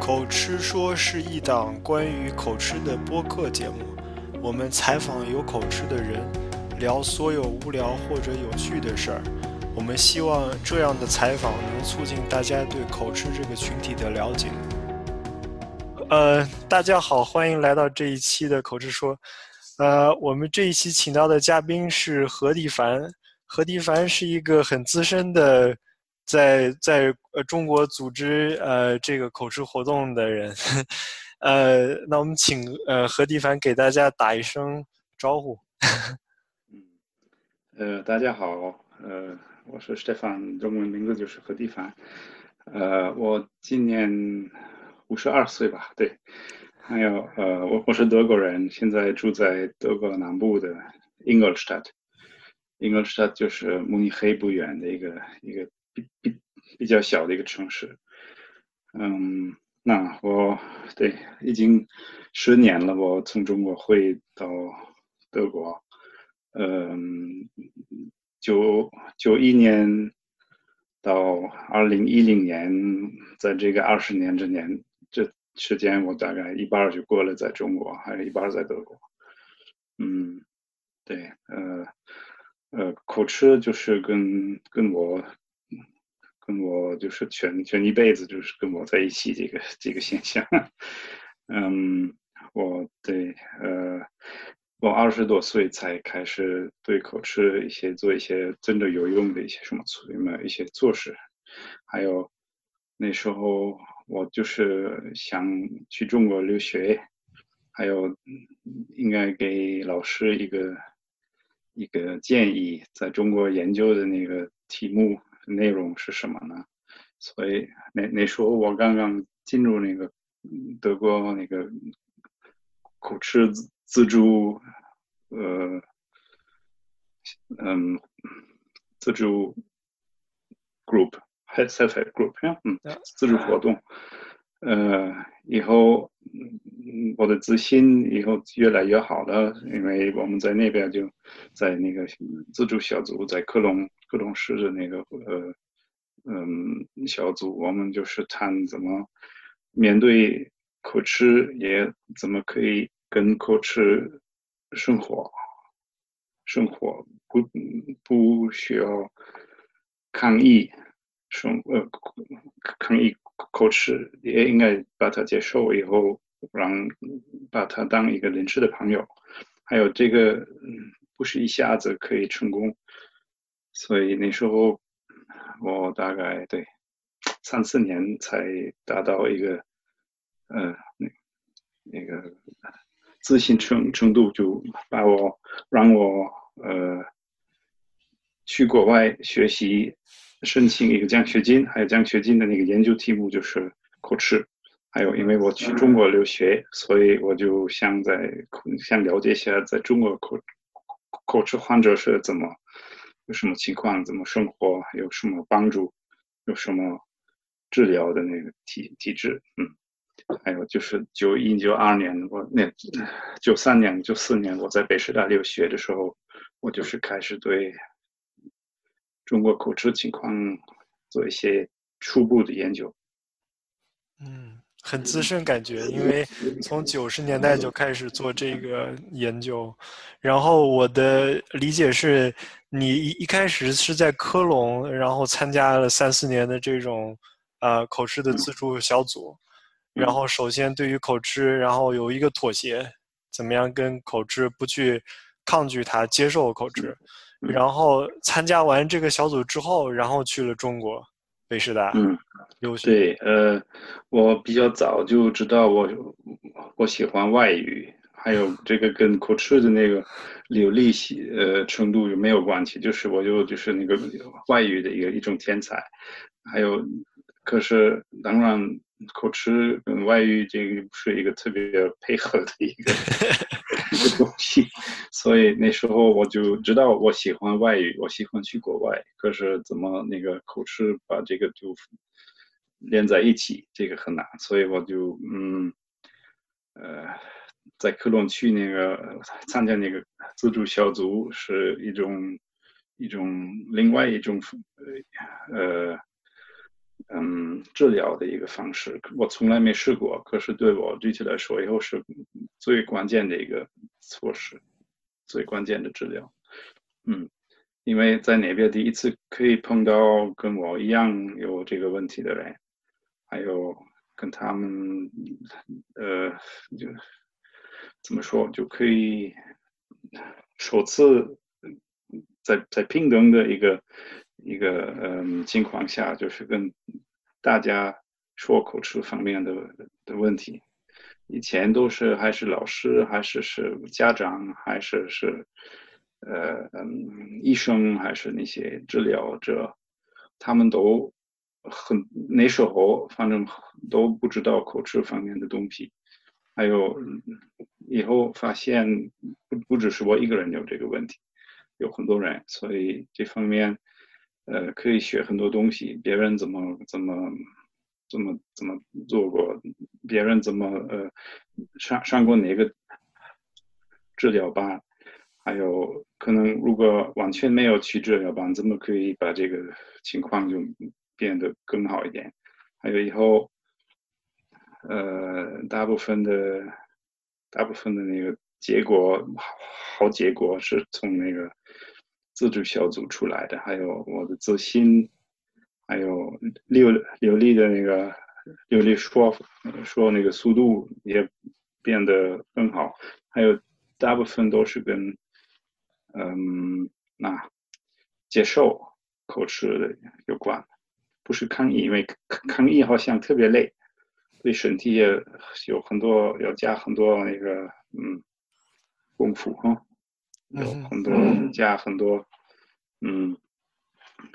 口吃说是一档关于口吃的播客节目，我们采访有口吃的人，聊所有无聊或者有趣的事儿。我们希望这样的采访能促进大家对口吃这个群体的了解。呃，大家好，欢迎来到这一期的口吃说。呃，我们这一期请到的嘉宾是何地凡。何地凡是一个很资深的。在在呃中国组织呃这个口吃活动的人，呃，那我们请呃何地凡给大家打一声招呼。嗯，呃，大家好，呃，我是 Stefan，中文名字就是何地凡，呃，我今年五十二岁吧，对，还有呃，我我是德国人，现在住在德国南部的 Ingolstadt，Ingolstadt 就是慕尼黑不远的一个一个。比比比较小的一个城市，嗯，那我对已经十年了，我从中国回到德国，嗯，九九一年到二零一零年，在这个二十年之年这时间，我大概一半儿就过了在中国，还有一半儿在德国，嗯，对，呃呃，口吃就是跟跟我。跟我就是全全一辈子就是跟我在一起这个这个现象，嗯，我对呃，我二十多岁才开始对口吃一些做一些真的有用的一些什么什么一些措施，还有那时候我就是想去中国留学，还有应该给老师一个一个建议，在中国研究的那个题目。内容是什么呢？所以那那时候我刚刚进入那个德国那个口吃自助，呃，嗯，自助 group，head self group 呀，嗯，自助活动，呃，以后我的自信以后越来越好了，因为我们在那边就在那个自助小组在克隆。克隆市的那个呃嗯小组，我们就是谈怎么面对口吃，也怎么可以跟口吃生活，生活不不需要抗议生呃抗议口吃，也应该把他接受以后，让把他当一个临时的朋友，还有这个嗯不是一下子可以成功。所以那时候我大概对三四年才达到一个呃那那个自信程程度，就把我让我呃去国外学习，申请一个奖学金，还有奖学金的那个研究题目就是口吃，还有因为我去中国留学，所以我就想在想了解一下在中国口口吃患者是怎么。有什么情况？怎么生活？有什么帮助？有什么治疗的那个体体质？嗯，还有就是九一九二年，我那九三年、九四年我在北师大留学的时候，我就是开始对中国口吃情况做一些初步的研究。嗯。很资深感觉，因为从九十年代就开始做这个研究，然后我的理解是，你一一开始是在科隆，然后参加了三四年的这种，呃，口吃的自助小组，然后首先对于口吃，然后有一个妥协，怎么样跟口吃不去抗拒它，接受口吃，然后参加完这个小组之后，然后去了中国。北师大，嗯，对，呃，我比较早就知道我我喜欢外语，还有 这个跟口吃的那个流利性呃程度有没有关系？就是我就就是那个外语的一个一种天才，还有，可是当然口吃跟外语这个不是一个特别配合的一个。个东西，所以那时候我就知道我喜欢外语，我喜欢去国外。可是怎么那个口吃把这个就连在一起，这个很难。所以我就嗯呃，在科隆区那个参加那个自助小组，是一种一种另外一种呃嗯治疗的一个方式。我从来没试过，可是对我具体来说，以后是最关键的一个措施，最关键的治疗。嗯，因为在那边第一次可以碰到跟我一样有这个问题的人，还有跟他们呃就怎么说就可以首次在在平等的一个。一个嗯情况下，就是跟大家说口吃方面的的问题，以前都是还是老师，还是是家长，还是是呃嗯医生，还是那些治疗者，他们都很那时候反正都不知道口吃方面的东西，还有以后发现不不只是我一个人有这个问题，有很多人，所以这方面。呃，可以学很多东西，别人怎么怎么怎么怎么做过，别人怎么呃上上过哪个治疗班，还有可能如果完全没有去治疗班，怎么可以把这个情况就变得更好一点？还有以后，呃，大部分的大部分的那个结果好好结果是从那个。自主小组出来的，还有我的自信，还有流流利的那个流利说说那个速度也变得更好，还有大部分都是跟嗯那接受口吃的有关，不是抗议，因为抗议好像特别累，对身体也有很多要加很多那个嗯功夫哈。有很多加很多，嗯，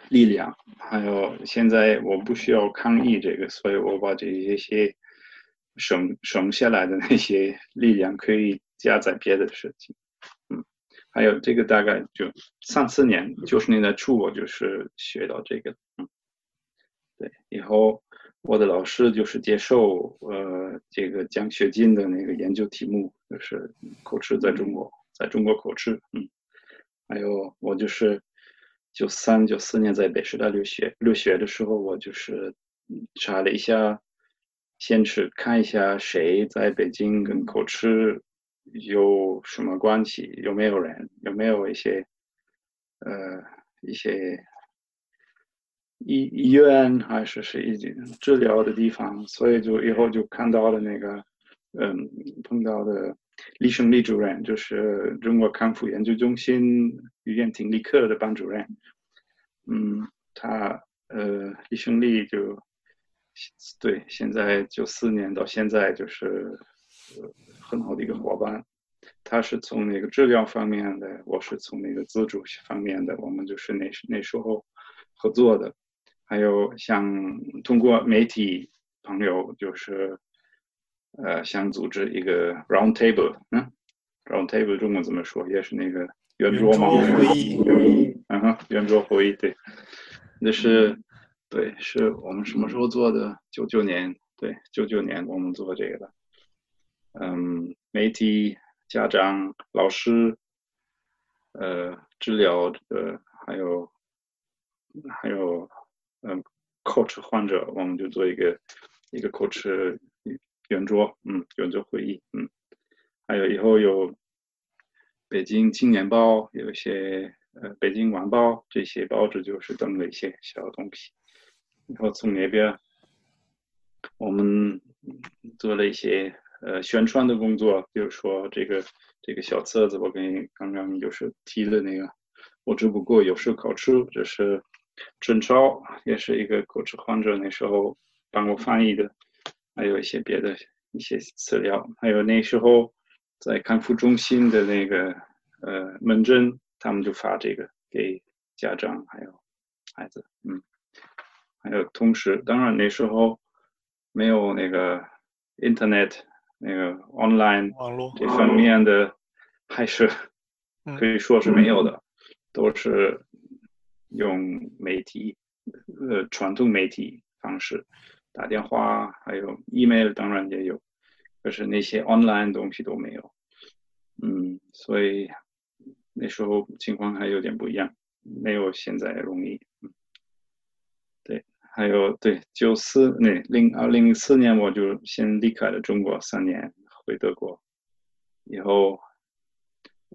力量。还有现在我不需要抗议这个，所以我把这一些省省下来的那些力量可以加在别的事情。嗯，还有这个大概就三四年，九十年代初我就是学到这个。嗯，对，以后我的老师就是接受呃这个奖学金的那个研究题目，就是口吃在中国。在中国口吃，嗯，还有我就是九三九四年在北师大留学留学的时候，我就是查了一下，先是看一下谁在北京跟口吃有什么关系，有没有人，有没有一些呃一些医医院还是是一些治疗的地方，所以就以后就看到了那个嗯碰到的。李胜利主任就是中国康复研究中心语言听力科的班主任。嗯，他呃，李胜利就对，现在九四年到现在就是很好的一个伙伴。他是从那个治疗方面的，我是从那个自主方面的，我们就是那那时候合作的。还有像通过媒体朋友就是。呃，想组织一个 round table，嗯，round table 中文怎么说？也是那个圆桌嘛，会议，嗯哼，圆桌会议，对，那是，对，是我们什么时候做的？九九年，对，九九年我们做这个的，嗯，媒体、家长、老师，呃，治疗的，还有，还有，嗯，coach 患者，我们就做一个一个 coach。圆桌，嗯，圆桌会议，嗯，还有以后有北京青年报，有一些呃北京晚报这些报纸就是登了一些小东西，然后从那边我们做了一些呃宣传的工作，比如说这个这个小册子，我跟你刚刚就是提的那个，我只不过有时候考吃，这是郑超，也是一个口吃患者，那时候帮我翻译的。还有一些别的一些资料，还有那时候在康复中心的那个呃门诊，他们就发这个给家长还有孩子，嗯，还有同时，当然那时候没有那个 Internet 那个 online 网络这方面的，还是可以说是没有的，都是用媒体呃传统媒体方式。打电话还有 email 当然也有，可是那些 online 东西都没有，嗯，所以那时候情况还有点不一样，没有现在容易，对，还有对九四那零二零零四年我就先离开了中国三年，回德国，以后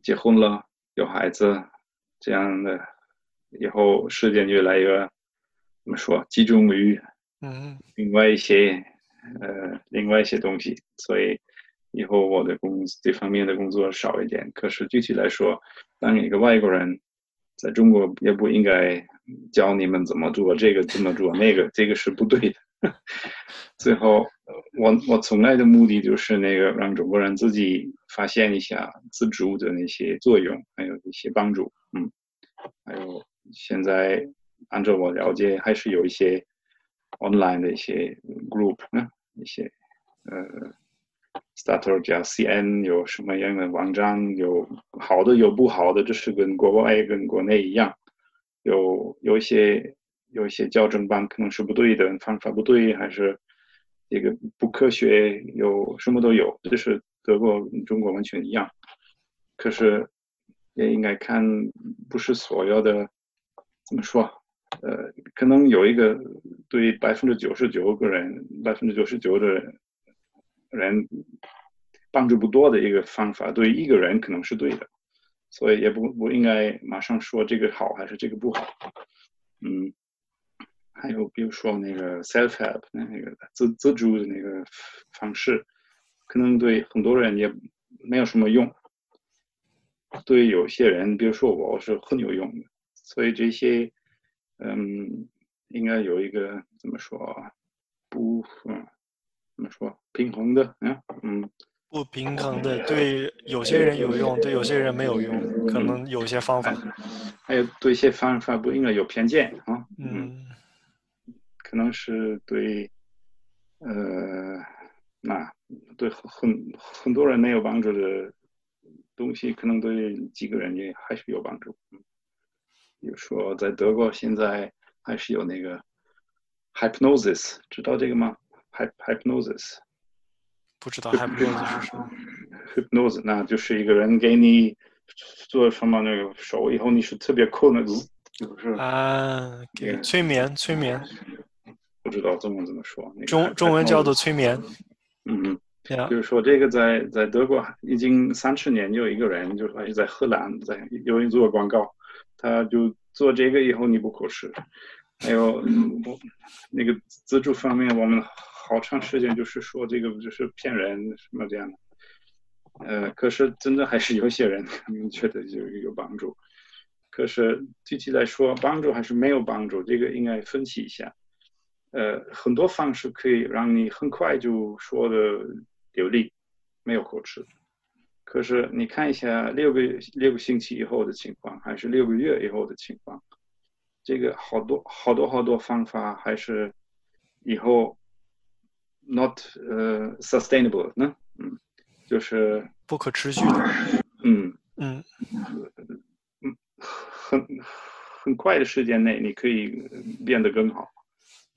结婚了，有孩子，这样的以后时间越来越怎么说集中于嗯另外一些呃另外一些东西，所以以后我的工这方面的工作少一点。可是具体来说，当一个外国人在中国也不应该。教你们怎么做这个，怎么做 那个，这个是不对的。最后，我我从来的目的就是那个让中国人自己发现一下自主的那些作用，还有一些帮助。嗯，还有现在按照我了解，还是有一些 online 的一些 group 呢，一些呃 starter 加 CN 有什么样的网站，有好的有不好的，这是跟国外跟国内一样。有有一些有一些校正班可能是不对的，方法不对，还是这个不科学，有什么都有，就是德国中国完全一样。可是也应该看，不是所有的怎么说？呃，可能有一个对百分之九十九个人，百分之九十九的人帮助不多的一个方法，对一个人可能是对的。所以也不不应该马上说这个好还是这个不好，嗯，还有比如说那个 self help 那个自自助的那个方式，可能对很多人也没有什么用，对有些人，比如说我是很有用的，所以这些，嗯，应该有一个怎么说，不，怎么说平衡的，嗯嗯。不平衡的，对有些人有用，对有些人没有用，可能有些方法，还有对一些方法不应该有偏见啊。嗯，可能是对，呃，那对很很多人没有帮助的东西，可能对几个人也还是有帮助。比如说，在德国现在还是有那个 hypnosis，知道这个吗？hypnosis。不知道 hypnosis 是什么？hypnosis 那就是一个人给你做什么那个手以后你是特别困的，就是啊，给催眠催眠。不知道中文怎么说？中中文叫做催眠。嗯嗯，就是说这个在在德国已经三十年，有一个人就是还是在荷兰在有人做广告，他就做这个以后你不可视。还有我那个资助方面，我们。好长时间就是说这个就是骗人什么这样的，呃，可是真的还是有些人明确的就有帮助，可是具体来说帮助还是没有帮助，这个应该分析一下。呃，很多方式可以让你很快就说的流利，没有口吃，可是你看一下六个六个星期以后的情况，还是六个月以后的情况，这个好多好多好多方法还是以后。not 呃 sustainable 呢？嗯，就是不可持续的。嗯嗯嗯，很很快的时间内你可以变得更好，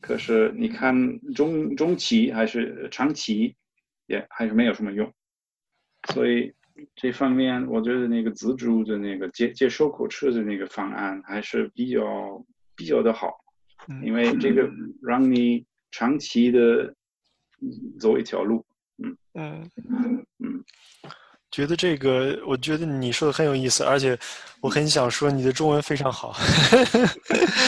可是你看中中期还是长期也还是没有什么用，所以这方面我觉得那个自主的那个接接收口吃的那个方案还是比较比较的好，因为这个让你长期的。走一条路，嗯嗯。嗯，觉得这个，我觉得你说的很有意思，而且我很想说你的中文非常好，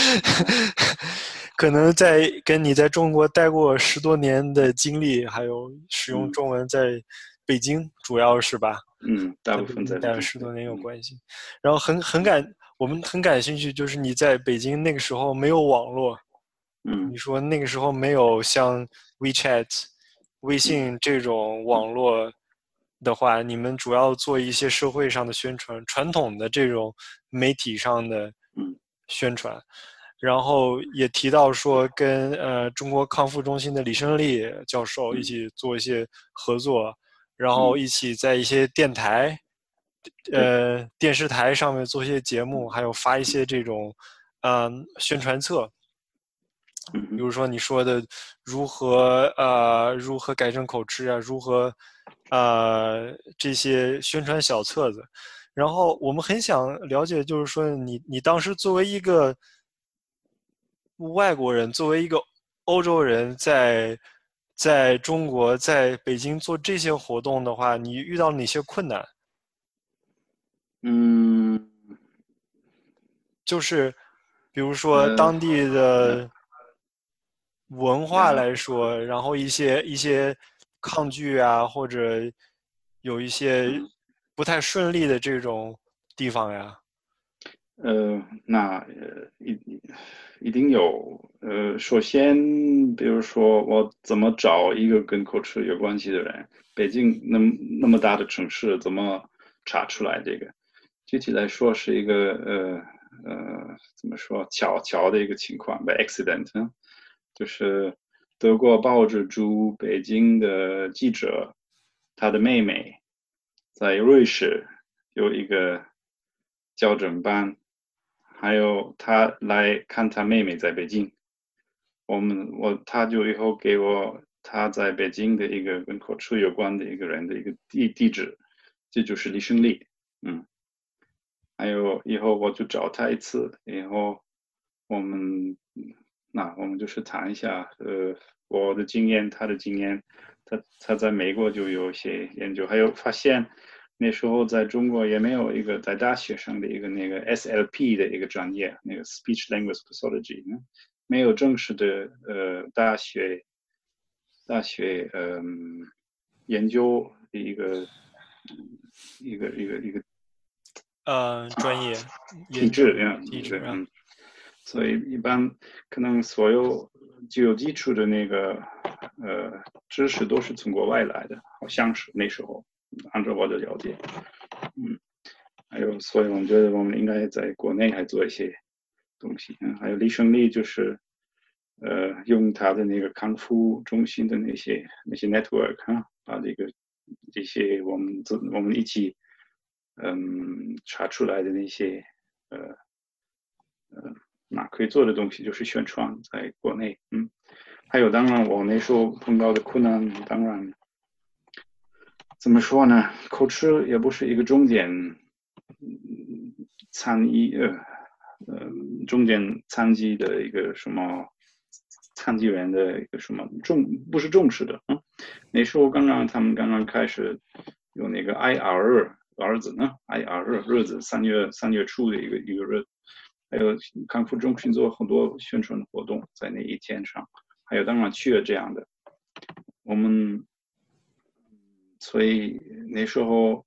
可能在跟你在中国待过十多年的经历，还有使用中文在北京，主要是吧？嗯，大部分在待了十多年有关系。然后很很感，我们很感兴趣，就是你在北京那个时候没有网络。嗯，你说那个时候没有像 WeChat、微信这种网络的话，你们主要做一些社会上的宣传，传统的这种媒体上的宣传。然后也提到说，跟呃中国康复中心的李胜利教授一起做一些合作，然后一起在一些电台、呃电视台上面做一些节目，还有发一些这种嗯宣传册。比如说你说的如何呃如何改正口吃啊，如何呃这些宣传小册子，然后我们很想了解，就是说你你当时作为一个外国人，作为一个欧洲人，在在中国，在北京做这些活动的话，你遇到哪些困难？嗯，就是比如说当地的文化来说，然后一些一些抗拒啊，或者有一些不太顺利的这种地方呀。呃，那呃一一定有。呃，首先，比如说我怎么找一个跟 coach 有关系的人？北京那那么大的城市，怎么查出来这个？具体来说，是一个呃呃，怎么说巧巧的一个情况，by accident，就是德国报纸驻北京的记者，他的妹妹在瑞士有一个校正班。还有他来看他妹妹在北京，我们我他就以后给我他在北京的一个跟口吃有关的一个人的一个地地址，这就是李胜利，嗯，还有以后我就找他一次，以后我们那我们就是谈一下，呃，我的经验，他的经验，他他在美国就有些研究，还有发现。那时候在中国也没有一个在大学上的一个那个 SLP 的一个专业，那个 Speech Language Pathology，没有正式的呃大学大学嗯研究的一个一个一个一个呃专业体制呀体制嗯，所以一般可能所有具有基础的那个呃知识都是从国外来的，好像是那时候。按照我的了解，嗯，还有，所以我们觉得我们应该在国内还做一些东西，嗯，还有李胜利就是，呃，用他的那个康复中心的那些那些 network 啊，把这个这些我们自我们一起，嗯，查出来的那些，呃，呃，那可以做的东西就是宣传在国内，嗯，还有当然我那时候碰到的困难，当然。怎么说呢？口吃也不是一个重点参与，呃，呃，重点残疾的一个什么残疾人的一个什么重不是重视的。嗯，那时候刚刚他们刚刚开始有那个 I R 儿子呢，I R 日子三月三月初的一个一个日，还有康复中心做很多宣传活动在那一天上，还有当然去了这样的，我们。所以那时候，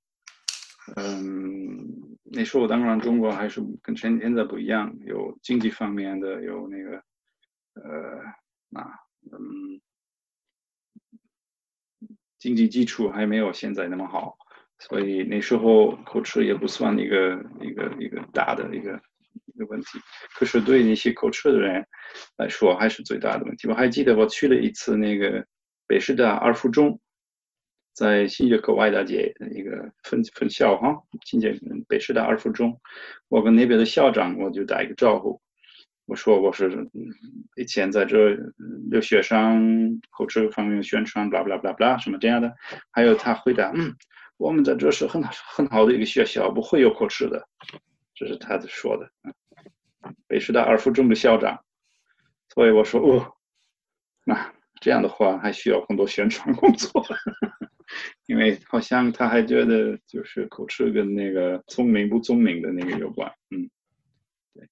嗯，那时候当然中国还是跟现现在不一样，有经济方面的，有那个，呃，那嗯，经济基础还没有现在那么好，所以那时候口吃也不算一个一个一个大的一个一个问题。可是对那些口吃的人来说，还是最大的问题。我还记得我去了一次那个北师大二附中。在新街口外大街一个分分校哈，新街北师大二附中，我跟那边的校长我就打一个招呼，我说我是以前在这留学生口吃方面宣传，blah blah blah blah 什么这样的，还有他回答，嗯，我们在这是很很好的一个学校，不会有口吃的，这是他的说的，北师大二附中的校长，所以我说哦，那这样的话还需要很多宣传工作。因为好像他还觉得就是口吃跟那个聪明不聪明的那个有关，嗯，对，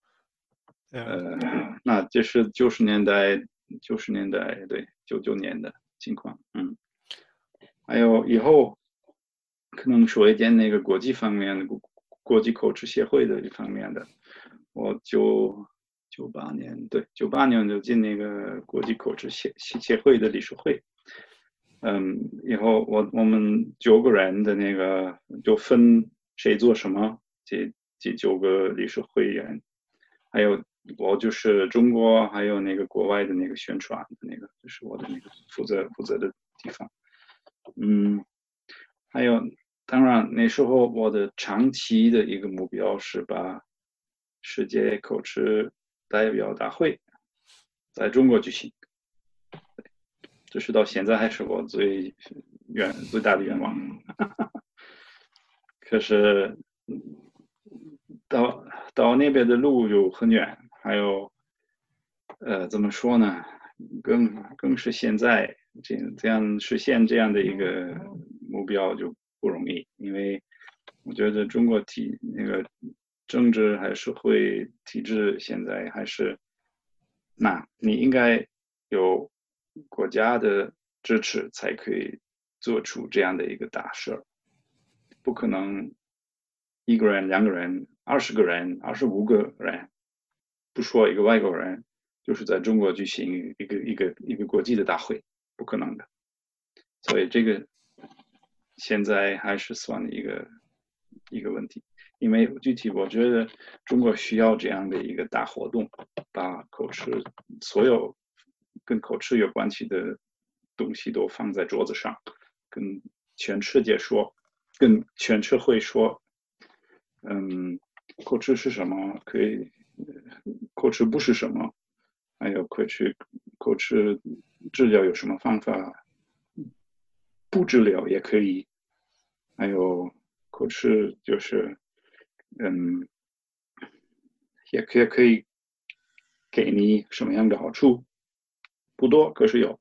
呃，那这是九十年代，九十年代对九九年的情况，嗯，还有以后可能说一点那个国际方面的国国际口吃协会的这方面的，我九九八年对九八年就进那个国际口吃协协会的理事会。嗯，以后我我们九个人的那个就分谁做什么，这这九个理事会员，还有我就是中国还有那个国外的那个宣传的那个，就是我的那个负责负责的地方。嗯，还有当然那时候我的长期的一个目标是把世界口吃代表大会在中国举行。就是到现在还是我最愿最大的愿望，可是到到那边的路又很远，还有呃，怎么说呢？更更是现在这这样实现这样的一个目标就不容易，因为我觉得中国体那个政治还是社会体制现在还是，那你应该有国家的支持才可以做出这样的一个大事儿，不可能一个人、两个人、二十个人、二十五个人，不说一个外国人。就是在中国举行一个一个一个国际的大会，不可能的。所以这个现在还是算一个一个问题，因为具体我觉得中国需要这样的一个大活动，把口吃所有跟口吃有关系的东西都放在桌子上，跟全世界说，跟全社会说，嗯，口吃是什么？可以，口吃不是什么？还有口吃，口吃治疗有什么方法？不治疗也可以。还有口吃就是，嗯，也可以可以给你什么样的好处？不多，可是有。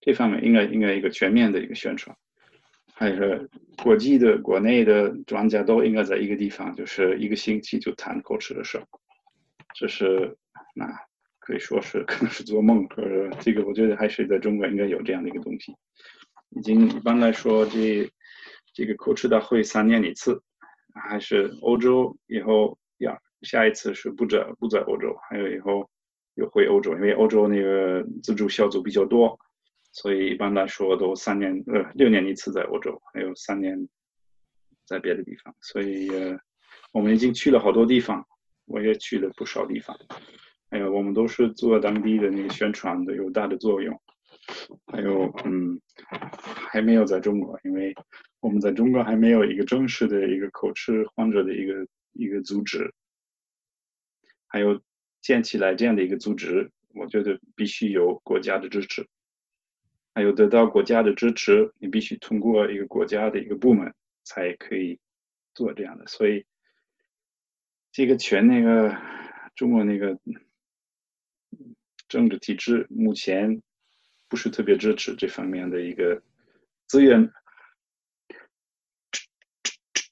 这方面应该应该一个全面的一个宣传。还有国际的、国内的专家都应该在一个地方，就是一个星期就谈口吃的事儿。这是那。可以说是可能是做梦，可是这个我觉得还是在中国应该有这样的一个东西。已经一般来说，这这个口吃大会三年一次，还是欧洲以后呀，下一次是不在不在欧洲，还有以后又回欧洲，因为欧洲那个自助小组比较多，所以一般来说都三年呃六年一次在欧洲，还有三年在别的地方，所以我们已经去了好多地方，我也去了不少地方。还有，我们都是做当地的那个宣传的，有大的作用。还有，嗯，还没有在中国，因为我们在中国还没有一个正式的一个口吃患者的一个一个组织。还有建起来这样的一个组织，我觉得必须有国家的支持。还有得到国家的支持，你必须通过一个国家的一个部门才可以做这样的。所以，这个全那个中国那个。政治体制目前不是特别支持这方面的一个资源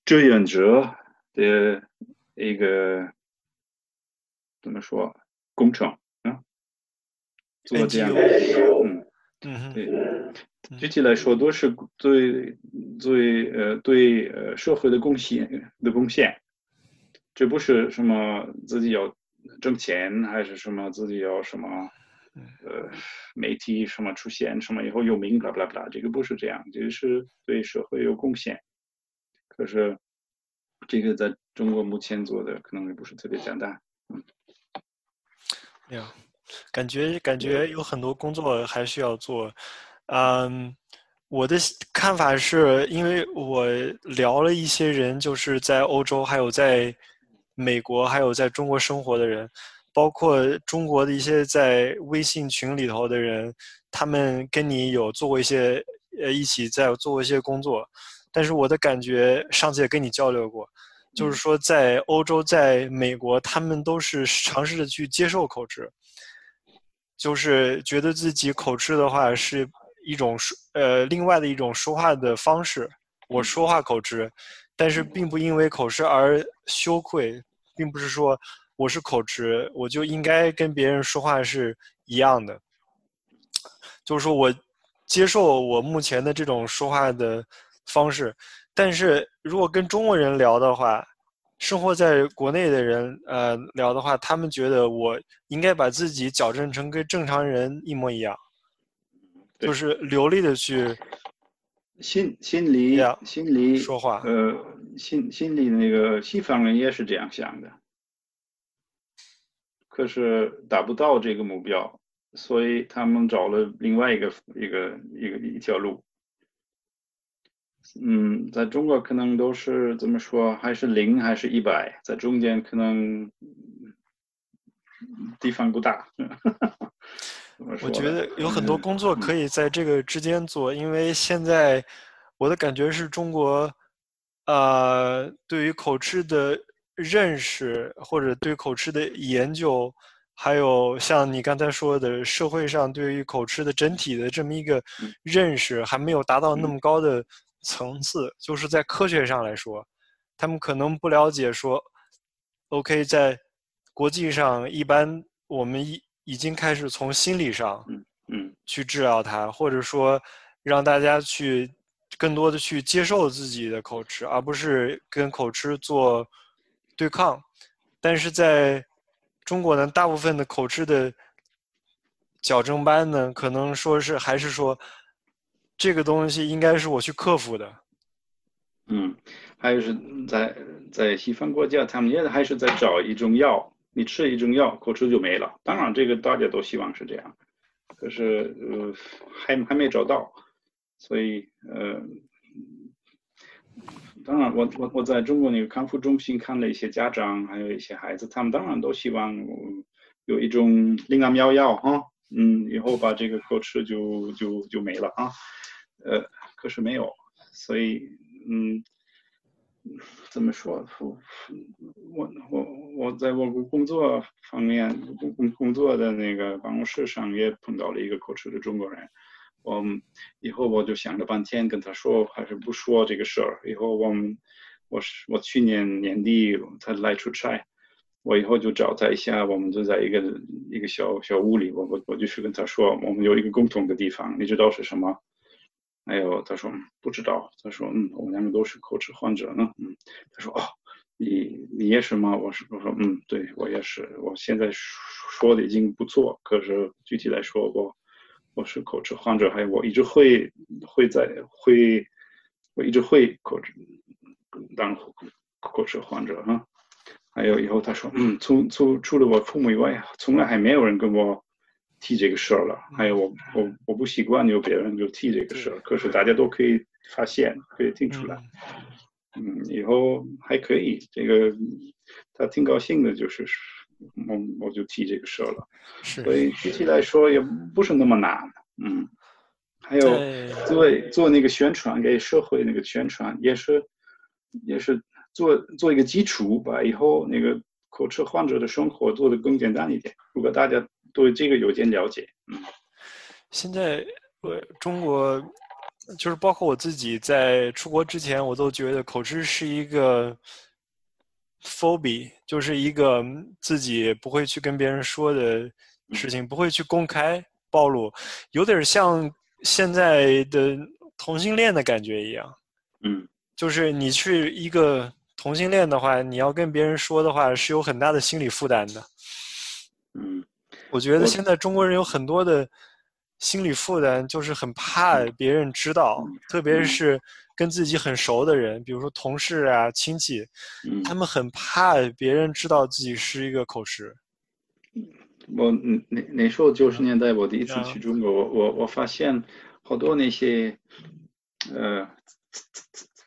志愿者的一个怎么说工程啊？做这样的嗯嗯对，具体来说都是对对呃对呃社会的贡献的贡献，这不是什么自己要。挣钱还是什么？自己要什么？呃，媒体什么出现什么以后有名，巴拉巴拉巴拉，这个不是这样，这个是对社会有贡献。可是这个在中国目前做的可能也不是特别简单。嗯，有，感觉感觉有很多工作还需要做。嗯，我的看法是因为我聊了一些人，就是在欧洲还有在。美国还有在中国生活的人，包括中国的一些在微信群里头的人，他们跟你有做过一些呃一起在做过一些工作，但是我的感觉上次也跟你交流过，就是说在欧洲、在美国，他们都是尝试着去接受口吃，就是觉得自己口吃的话是一种说呃另外的一种说话的方式，我说话口吃。但是并不因为口吃而羞愧，并不是说我是口吃，我就应该跟别人说话是一样的。就是说我接受我目前的这种说话的方式，但是如果跟中国人聊的话，生活在国内的人呃聊的话，他们觉得我应该把自己矫正成跟正常人一模一样，就是流利的去。心心里心里说话，呃，心心里那个西方人也是这样想的，可是达不到这个目标，所以他们找了另外一个一个一个一条路。嗯，在中国可能都是怎么说，还是零还是一百，在中间可能地方不大。我觉得？有很多工作可以在这个之间做，因为现在我的感觉是中国，呃，对于口吃的认识或者对口吃的研究还有像你刚才说的，社会上对于口吃的整体的这么一个认识还没有达到那么高的层次，就是在科学上来说，他们可能不了解说，OK，在国际上一般我们已已经开始从心理上，嗯，去治疗它，或者说让大家去更多的去接受自己的口吃，而不是跟口吃做对抗，但是在。中国呢，大部分的口吃的矫正班呢，可能说是还是说，这个东西应该是我去克服的。嗯，还有是在在西方国家，他们也还是在找一种药，你吃一种药，口吃就没了。当然，这个大家都希望是这样，可是呃，还还没找到，所以呃。当然，我我我在中国那个康复中心看了一些家长，还有一些孩子，他们当然都希望有一种灵丹妙药哈，嗯，以后把这个口吃就就就没了啊，呃，可是没有，所以嗯，怎么说？我我我我在我工作方面工工作的那个办公室上也碰到了一个口吃的中国人。我以后我就想了半天，跟他说还是不说这个事儿。以后我们，我是我去年年底他来出差，我以后就找他一下，我们就在一个一个小小屋里，我我我就去跟他说，我们有一个共同的地方，你知道是什么？还有他说不知道，他说嗯，我们两个都是口吃患者呢，嗯，他说哦，你你也是吗？我是我说嗯，对我也是，我现在说的已经不错，可是具体来说我。我是口吃患者，还有我一直会会在会，我一直会口吃当口吃患者哈。还有以后他说，嗯，除除除了我父母以外，从来还没有人跟我提这个事儿了。还有我我我不习惯有别人就提这个事儿，可是大家都可以发现，可以听出来。嗯，以后还可以，这个他挺高兴的，就是。我我就提这个事儿了，所以具体来说也不是那么难，嗯，还有做做那个宣传给社会那个宣传也是也是做做一个基础，把以后那个口吃患者的生活做得更简单一点。如果大家对这个有点了解，嗯，现在我中国就是包括我自己在出国之前，我都觉得口吃是一个。phobia 就是一个自己不会去跟别人说的事情，不会去公开暴露，有点像现在的同性恋的感觉一样。嗯，就是你去一个同性恋的话，你要跟别人说的话，是有很大的心理负担的。嗯，我觉得现在中国人有很多的心理负担，就是很怕别人知道，特别是。跟自己很熟的人，比如说同事啊、亲戚，他们很怕别人知道自己是一个口吃。我那那时候九十年代，我第一次去中国，我我我发现好多那些呃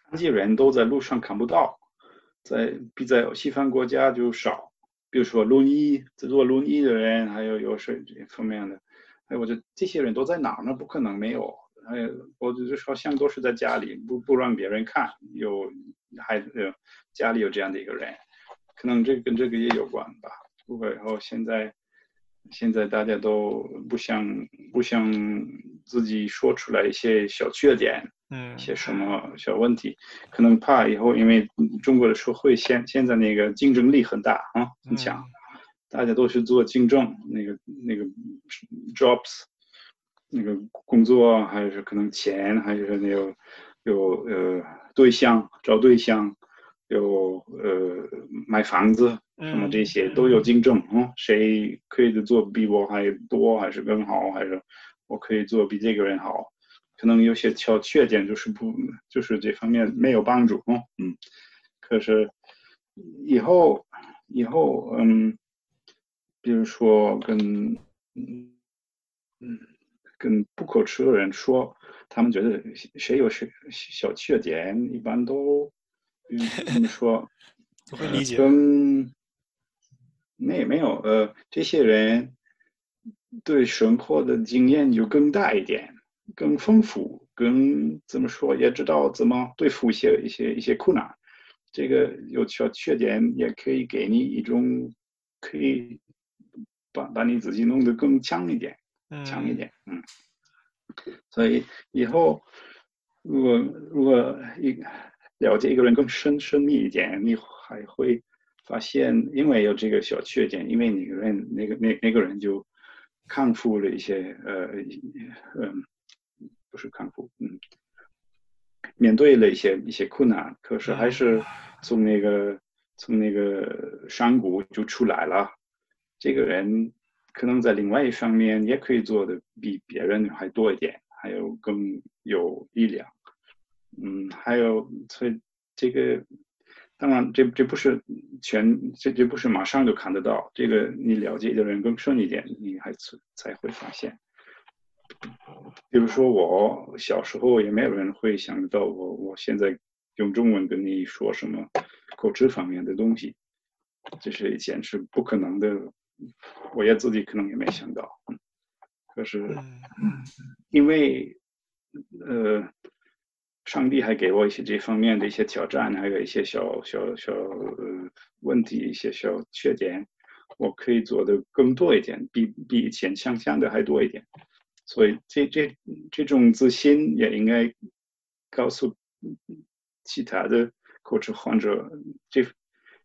残疾人都在路上看不到，在比在西方国家就少。比如说轮椅，坐轮椅的人，还有有些这方面的，哎，我觉得这些人都在哪儿呢？不可能没有。哎，我就是好像都是在家里，不不让别人看，有孩子家里有这样的一个人，可能这跟这个也有关吧。不过以后现在，现在大家都不想不想自己说出来一些小缺点，嗯，一些什么小问题，可能怕以后因为中国的社会现现在那个竞争力很大啊，很强，大家都是做竞争，那个那个 jobs。那个工作还是可能钱，还是那有有呃对象找对象，有呃买房子什么这些都有竞争啊，谁可以做比我还多，还是更好，还是我可以做比这个人好？可能有些小缺点就是不就是这方面没有帮助啊，嗯，可是以后以后嗯，比如说跟嗯嗯。跟不可吃的人说，他们觉得谁有谁小缺点，一般都嗯怎么说？不会理解。跟没没有呃，这些人对生活的经验就更大一点，更丰富，更怎么说也知道怎么对付一些一些一些困难。这个有小缺点也可以给你一种可以把把你自己弄得更强一点，强一点，嗯。所以以后如果如果一了解一个人更深深密一点，你还会发现，因为有这个小缺点，因为那个人那个那那个人就康复了一些呃嗯，不是康复，嗯，面对了一些一些困难，可是还是从那个从那个山谷就出来了。这个人可能在另外一方面也可以做的比别人还多一点，还有更有力量。嗯，还有，所以这个当然，这这不是全，这这不是马上就看得到。这个你了解的人更深一点，你还才才会发现。比如说，我小时候也没有人会想到我，我现在用中文跟你说什么口吃方面的东西，这是以前是不可能的。我也自己可能也没想到，可是因为呃。上帝还给我一些这方面的一些挑战，还有一些小小小呃问题，一些小缺点，我可以做的更多一点，比比以前想象的还多一点。所以这这这种自信也应该告诉其他的口吃患者，这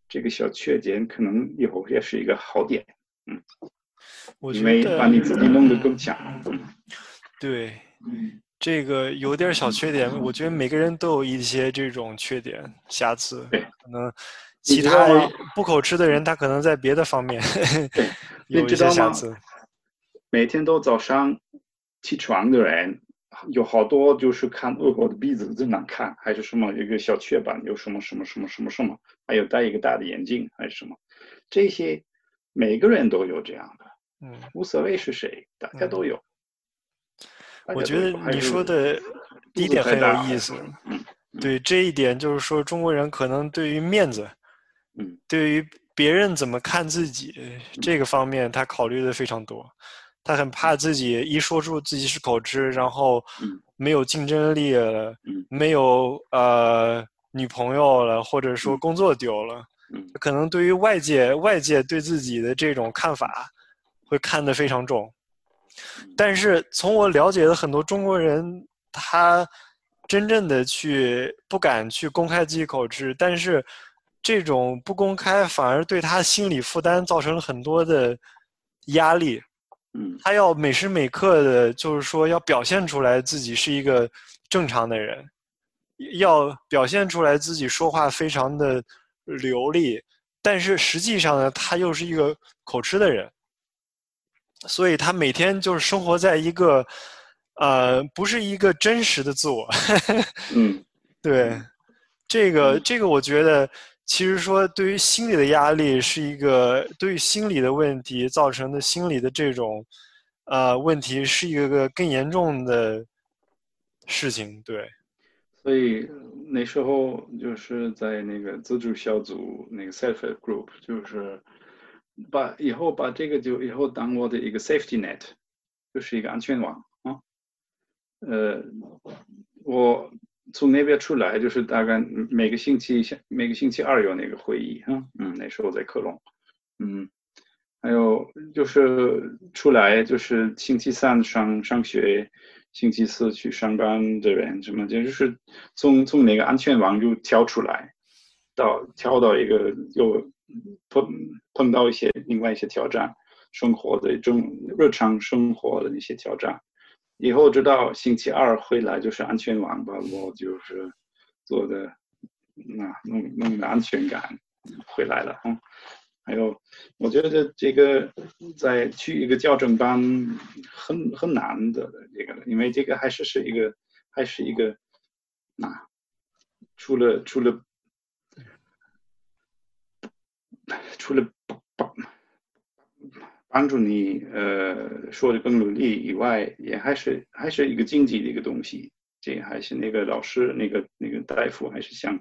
这个小缺点可能以后也是一个好点。嗯，因为把你自己弄得更强。对。这个有点小缺点，我觉得每个人都有一些这种缺点瑕疵。可能其他不口吃的人，他可能在别的方面 有一些瑕疵。每天都早上起床的人，有好多就是看恶狗的鼻子真难看，还是什么一个小雀斑，有什么什么什么什么什么，还有戴一个大的眼镜，还是什么，这些每个人都有这样的，嗯，无所谓是谁，大家都有。我觉得你说的第一点很有意思，嗯对这一点就是说中国人可能对于面子，嗯，对于别人怎么看自己这个方面，他考虑的非常多，他很怕自己一说出自己是口吃，然后没有竞争力了，没有呃女朋友了，或者说工作丢了，可能对于外界外界对自己的这种看法会看得非常重。但是从我了解的很多中国人，他真正的去不敢去公开自己口吃，但是这种不公开反而对他心理负担造成了很多的压力。嗯，他要每时每刻的，就是说要表现出来自己是一个正常的人，要表现出来自己说话非常的流利，但是实际上呢，他又是一个口吃的人。所以他每天就是生活在一个，呃，不是一个真实的自我。嗯，对，这个这个，我觉得其实说对于心理的压力是一个，对于心理的问题造成的心理的这种，呃，问题是一个更严重的事情。对，所以那时候就是在那个自助小组那个 self group，就是。把以后把这个就以后当我的一个 safety net，就是一个安全网啊。呃，我从那边出来，就是大概每个星期下每个星期二有那个会议啊，嗯，那时候在科隆，嗯，还有就是出来就是星期三上上学，星期四去上班的人什么，就是从从那个安全网就跳出来，到跳到一个又。碰碰到一些另外一些挑战，生活的这种日常生活的一些挑战，以后知道星期二回来就是安全网吧我就是做的那弄弄的安全感回来了嗯，还有我觉得这个在去一个校正班很很难的这个，因为这个还是是一个还是一个啊，除了除了。除了帮助你呃说的更努力以外，也还是还是一个经济的一个东西。这还是那个老师那个那个大夫还是想，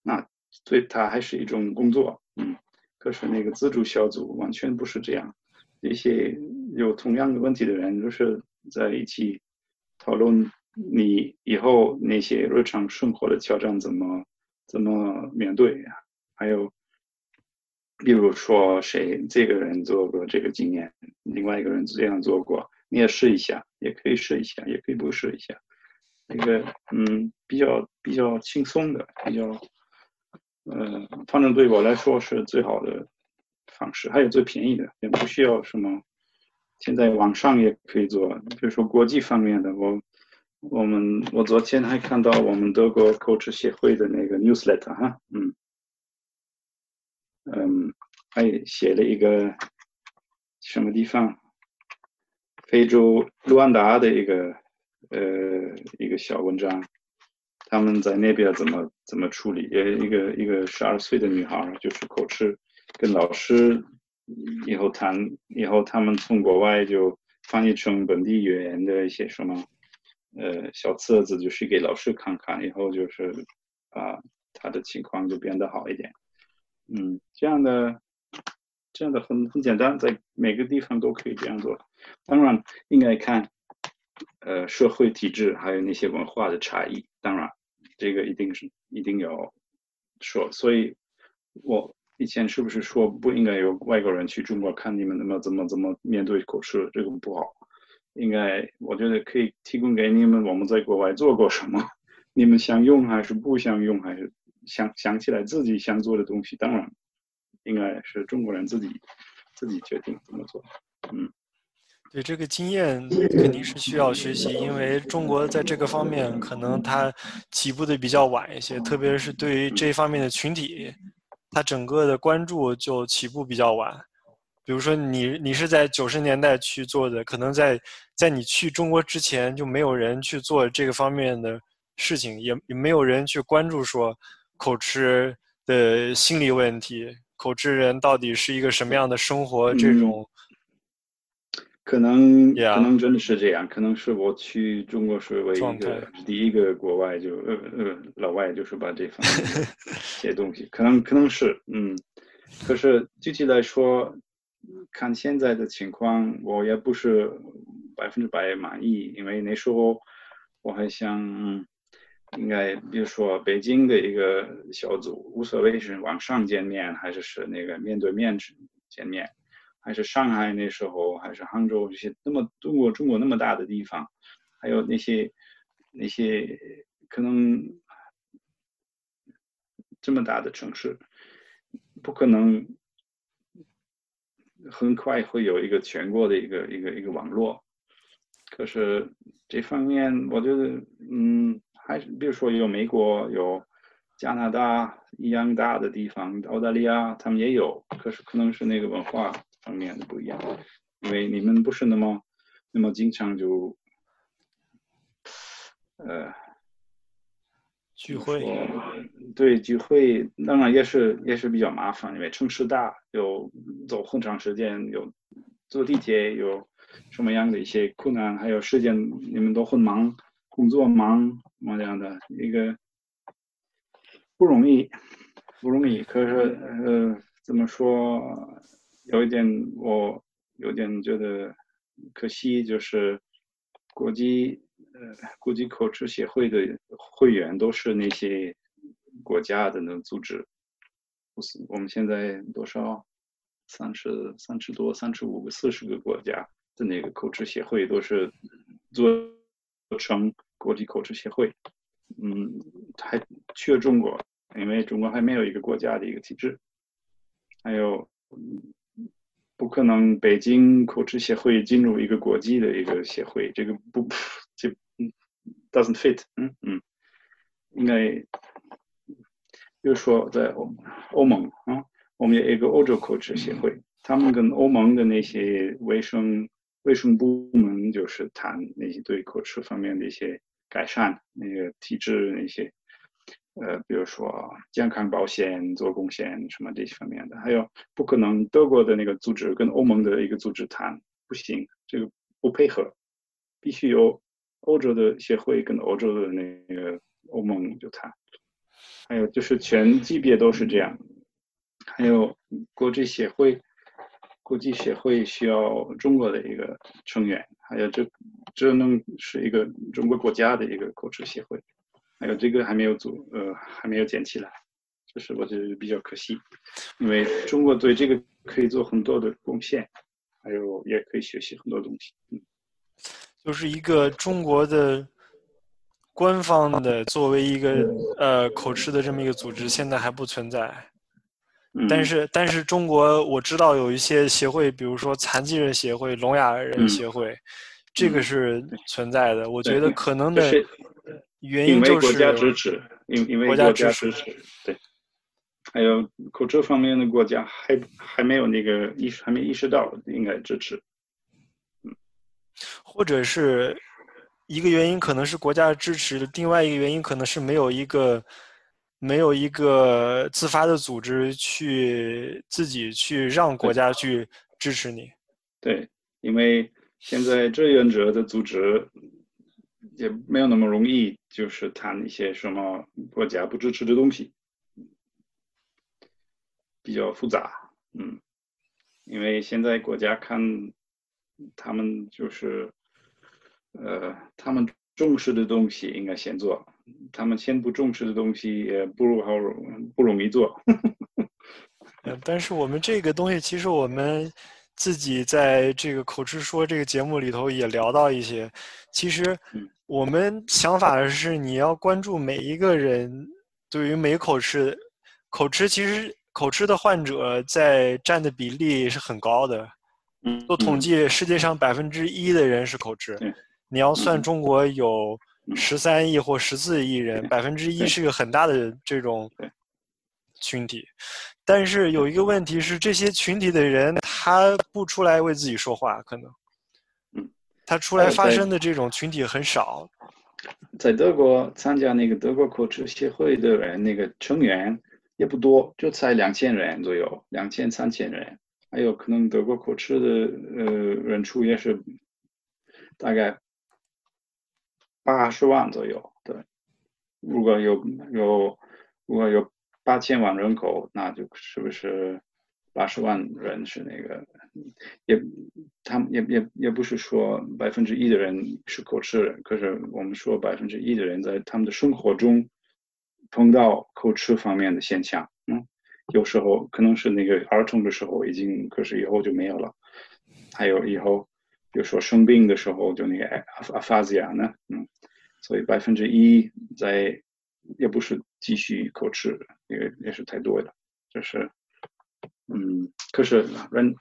那对他还是一种工作。嗯，可是那个自助小组完全不是这样。一些有同样的问题的人，就是在一起讨论你以后那些日常生活的挑战怎么怎么面对呀，还有。比如说谁这个人做过这个经验，另外一个人这样做过，你也试一下，也可以试一下，也可以不试一下。那个嗯，比较比较轻松的，比较呃，反正对我来说是最好的方式，还有最便宜的，也不需要什么。现在网上也可以做，比如说国际方面的，我我们我昨天还看到我们德国 coach 协会的那个 newsletter 哈，嗯嗯，还写了一个什么地方，非洲卢安达的一个呃一个小文章，他们在那边怎么怎么处理？呃，一个一个十二岁的女孩就是口吃跟老师。以后谈以后，他们从国外就翻译成本地语言的一些什么，呃，小册子，就是给老师看看。以后就是啊，他的情况就变得好一点。嗯，这样的这样的很很简单，在每个地方都可以这样做。当然，应该看呃社会体制还有那些文化的差异。当然，这个一定是一定要说。所以，我。以前是不是说不应该有外国人去中国看你们怎么怎么怎么面对口吃，这个不好。应该我觉得可以提供给你们我们在国外做过什么，你们想用还是不想用，还是想想起来自己想做的东西，当然应该是中国人自己自己决定怎么做。嗯，对这个经验肯定是需要学习，因为中国在这个方面可能它起步的比较晚一些，特别是对于这方面的群体。它整个的关注就起步比较晚，比如说你你是在九十年代去做的，可能在在你去中国之前就没有人去做这个方面的事情，也也没有人去关注说口吃的心理问题，口吃人到底是一个什么样的生活这种。可能可能真的是这样，可能是我去中国是唯一一个第一个国外就呃呃老外就是把这方面写 东西，可能可能是嗯，可是具体来说，看现在的情况，我也不是百分之百满意，因为那时候我还想应该比如说北京的一个小组，无所谓是网上见面还是是那个面对面见面。还是上海那时候，还是杭州这些那么中国中国那么大的地方，还有那些那些可能这么大的城市，不可能很快会有一个全国的一个一个一个网络。可是这方面，我觉得嗯，还是比如说有美国有加拿大一样大的地方，澳大利亚他们也有，可是可能是那个文化。方面的不一样，因为你们不是那么那么经常就呃聚会，对聚会，当然也是也是比较麻烦，因为城市大，有走很长时间，有坐地铁，有什么样的一些困难，还有时间，你们都很忙，工作忙什么样的一个不容易，不容易。可是呃，怎么说？有一点，我有点觉得可惜，就是国际呃国际口吃协会的会员都是那些国家的那组织，不是我们现在多少三十三十多三十五个四十个国家的那个口吃协会都是做成国际口吃协会，嗯，还缺中国，因为中国还没有一个国家的一个体制，还有。不可能，北京口吃协会进入一个国际的一个协会，这个不这嗯 doesn't fit？嗯嗯，应该，比如说在欧欧盟啊，我们有一个欧洲口吃协会，他们跟欧盟的那些卫生卫生部门就是谈那些对口吃方面的一些改善，那个体制那些。呃，比如说健康保险做贡献什么这些方面的，还有不可能德国的那个组织跟欧盟的一个组织谈不行，这个不配合，必须由欧洲的协会跟欧洲的那个欧盟就谈，还有就是全级别都是这样，还有国际协会，国际协会需要中国的一个成员，还有这这能是一个中国国家的一个口吃协会。还有这个还没有组，呃，还没有建起来，这是我觉得比较可惜，因为中国对这个可以做很多的贡献，还有也可以学习很多东西。嗯，就是一个中国的官方的作为一个呃口吃的这么一个组织，现在还不存在。但是但是中国我知道有一些协会，比如说残疾人协会、聋哑人协会，这个是存在的。我觉得可能的原因就是国家支持，因因为国家支持，对。还有口罩方面的国家还还没有那个意识，还没意识到应该支持，嗯，或者是一个原因可能是国家支持，另外一个原因可能是没有一个没有一个自发的组织去自己去让国家去支持你。对，因为现在志愿者的组织也没有那么容易，就是谈一些什么国家不支持的东西。比较复杂，嗯，因为现在国家看他们就是，呃，他们重视的东西应该先做，他们先不重视的东西也不如好不容易做。但是我们这个东西，其实我们自己在这个口吃说这个节目里头也聊到一些，其实我们想法是你要关注每一个人对于每口吃，口吃其实。口吃的患者在占的比例是很高的，嗯，做统计，世界上百分之一的人是口吃，你要算中国有十三亿或十四亿人，百分之一是个很大的这种群体，但是有一个问题是，这些群体的人他不出来为自己说话，可能，嗯，他出来发声的这种群体很少，在德国参加那个德国口吃协会的人，那个成员。也不多，就才两千人左右，两千三千人，还有可能德国口吃的呃人数也是大概八十万左右。对，如果有有如果有八千万人口，那就是不是八十万人是那个也他们也也也不是说百分之一的人是口吃人，可是我们说百分之一的人在他们的生活中。碰到口吃方面的现象，嗯，有时候可能是那个儿童的时候已经，可是以后就没有了。还有以后，比如说生病的时候，就那个阿法西亚呢，嗯，所以百分之一在也不是继续口吃，也也是太多的，就是，嗯，可是人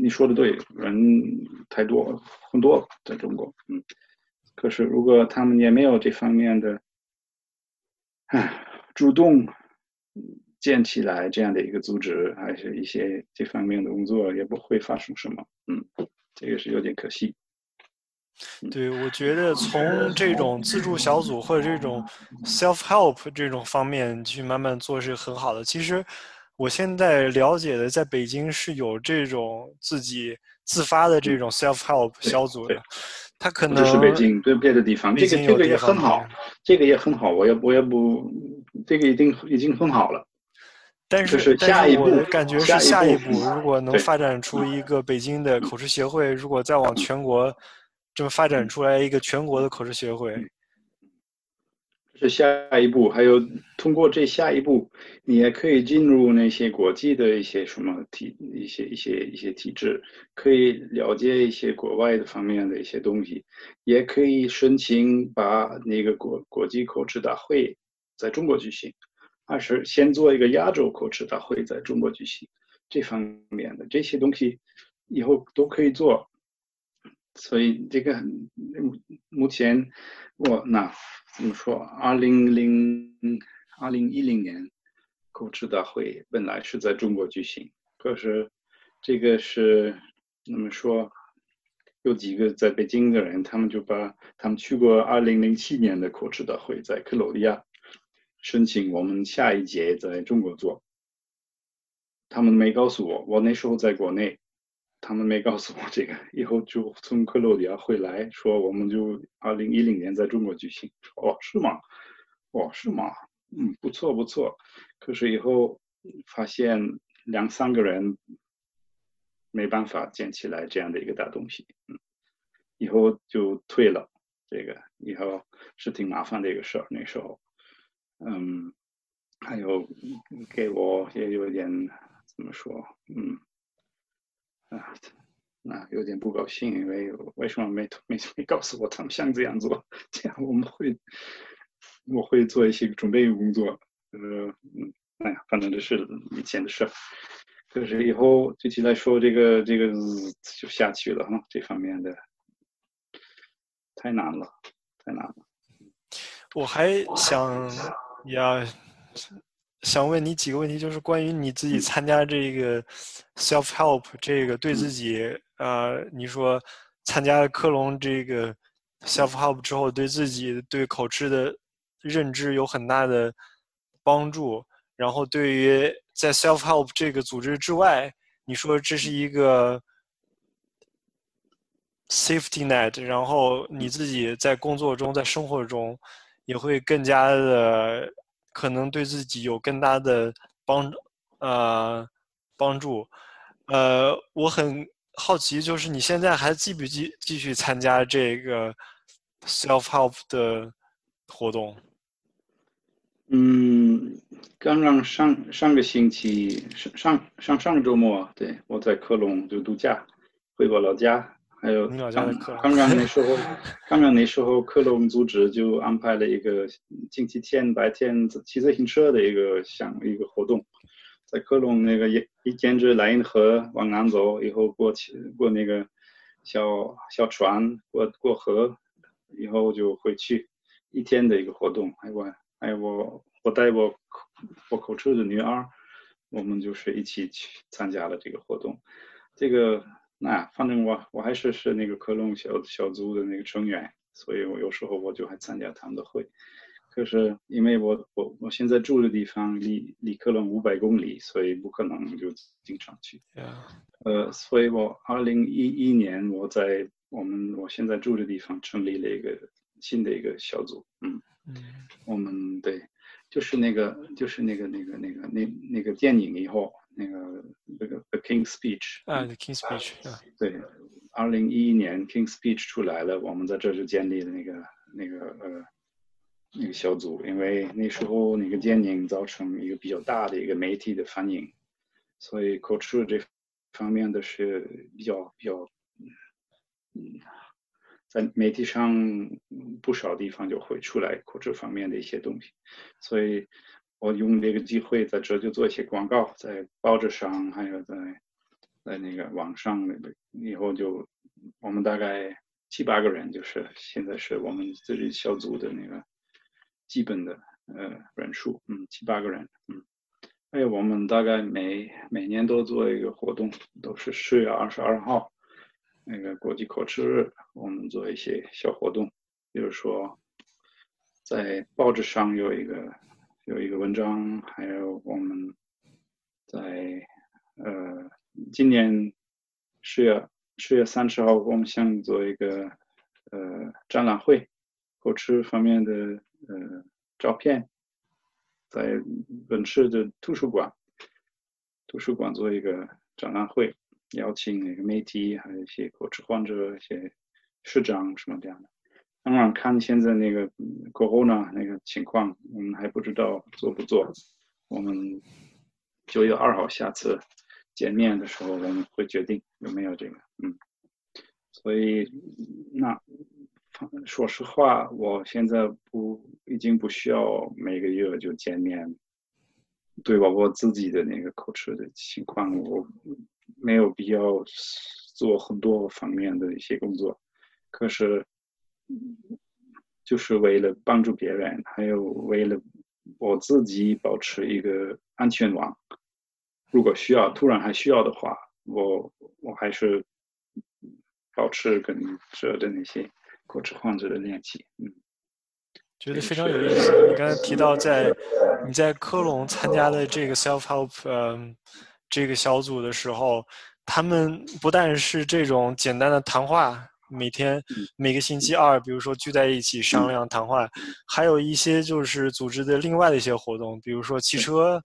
你说的对，人太多很多在中国，嗯，可是如果他们也没有这方面的，唉。主动建起来这样的一个组织，还是一些这方面的工作，也不会发生什么。嗯，这个是有点可惜。对，我觉得从这种自助小组或者这种 self help 这种方面去慢慢做是很好的。其实我现在了解的，在北京是有这种自己自发的这种 self help 小组的。他可能是北京，对别的地方，这个这个也很好，这个也很好。我也我也不，这个已经已经很好了。但是下一步，感觉是下一步，如果能发展出一个北京的口吃协会，如果再往全国这么发展出来一个全国的口吃协会。是下一步，还有通过这下一步，你也可以进入那些国际的一些什么体、一些一些一些体制，可以了解一些国外的方面的一些东西，也可以申请把那个国国际口吃大会在中国举行，二是先做一个亚洲口吃大会在中国举行，这方面的这些东西以后都可以做，所以这个目前我那。怎么说？二零零二零一零年口吃大会本来是在中国举行，可是这个是怎么说？有几个在北京的人，他们就把他们去过二零零七年的口吃大会，在克罗地亚申请我们下一届在中国做。他们没告诉我，我那时候在国内。他们没告诉我这个，以后就从克罗地亚回来说，我们就二零一零年在中国举行。哦，是吗？哦，是吗？嗯，不错不错。可是以后发现两三个人没办法建起来这样的一个大东西，嗯，以后就退了。这个以后是挺麻烦的一个事儿。那时候，嗯，还有给我也有点怎么说，嗯，啊，那有点不高兴，因为为什么没没没告诉我他们想这样做？这样我们会我会做一些准备工作，呃，嗯，哎呀，反正这是以前的事。可是以后具体来说，这个这个就下去了哈，这方面的太难了，太难了。我还想呀，想问你几个问题，就是关于你自己参加这个 self help 这个对自己，呃，你说参加了科隆这个 self help 之后，对自己对口吃的认知有很大的帮助，然后对于。在 self help 这个组织之外，你说这是一个 safety net，然后你自己在工作中、在生活中也会更加的可能对自己有更大的帮呃帮助。呃，我很好奇，就是你现在还继不继继续参加这个 self help 的活动？嗯。刚刚上上个星期上上上上周末，对我在科隆就度假，回我老家。还有刚刚刚那时候，刚刚那时候克隆组织就安排了一个星期天白天骑自行车的一个项一个活动，在克隆那个一一沿着莱茵河往南走，以后过去过那个小小船过过河，以后就回去一天的一个活动。还有还有我我带我。我口吃的女儿，我们就是一起去参加了这个活动。这个那反正我我还是是那个科隆小小组的那个成员，所以我有时候我就还参加他们的会。可是因为我我我现在住的地方离离科隆五百公里，所以不可能就经常去。呃，所以我二零一一年我在我们我现在住的地方成立了一个新的一个小组。嗯嗯，我们对。就是那个，就是那个，那个，那个，那那个电影以后，那个那个《The King's Speech》啊，《The King's Speech》啊，对，二零一一年《King's Speech》出来了，我们在这就建立了那个那个呃那个小组，因为那时候那个电影造成一个比较大的一个媒体的反应，所以口吃这方面的是比较比较嗯。在媒体上不少地方就会出来这方面的一些东西，所以我用这个机会在这就做一些广告，在报纸上还有在在那个网上那个，以后就我们大概七八个人，就是现在是我们自己小组的那个基本的呃人数，嗯，七八个人，嗯，还有我们大概每每年都做一个活动，都是十月二十二号。那个国际口吃日，我们做一些小活动，比如说在报纸上有一个有一个文章，还有我们在呃今年十月十月三十号，我们想做一个呃展览会，口吃方面的呃照片，在本市的图书馆图书馆做一个展览会。邀请那个媒体，还有一些口吃患者、一些市长什么这样的。当然，看现在那个过后呢，那个情况，我们还不知道做不做。我们九月二号下次见面的时候，我们会决定有没有这个。嗯，所以那说实话，我现在不已经不需要每个月就见面，对吧？我自己的那个口吃的情况，我。没有必要做很多方面的一些工作，可是就是为了帮助别人，还有为了我自己保持一个安全网。如果需要，突然还需要的话，我我还是保持跟这的那些口吃患者的联系。嗯，觉得非常有意思。你刚才提到在你在科隆参加的这个 self help，嗯。这个小组的时候，他们不但是这种简单的谈话，每天每个星期二，比如说聚在一起商量谈话，还有一些就是组织的另外的一些活动，比如说骑车，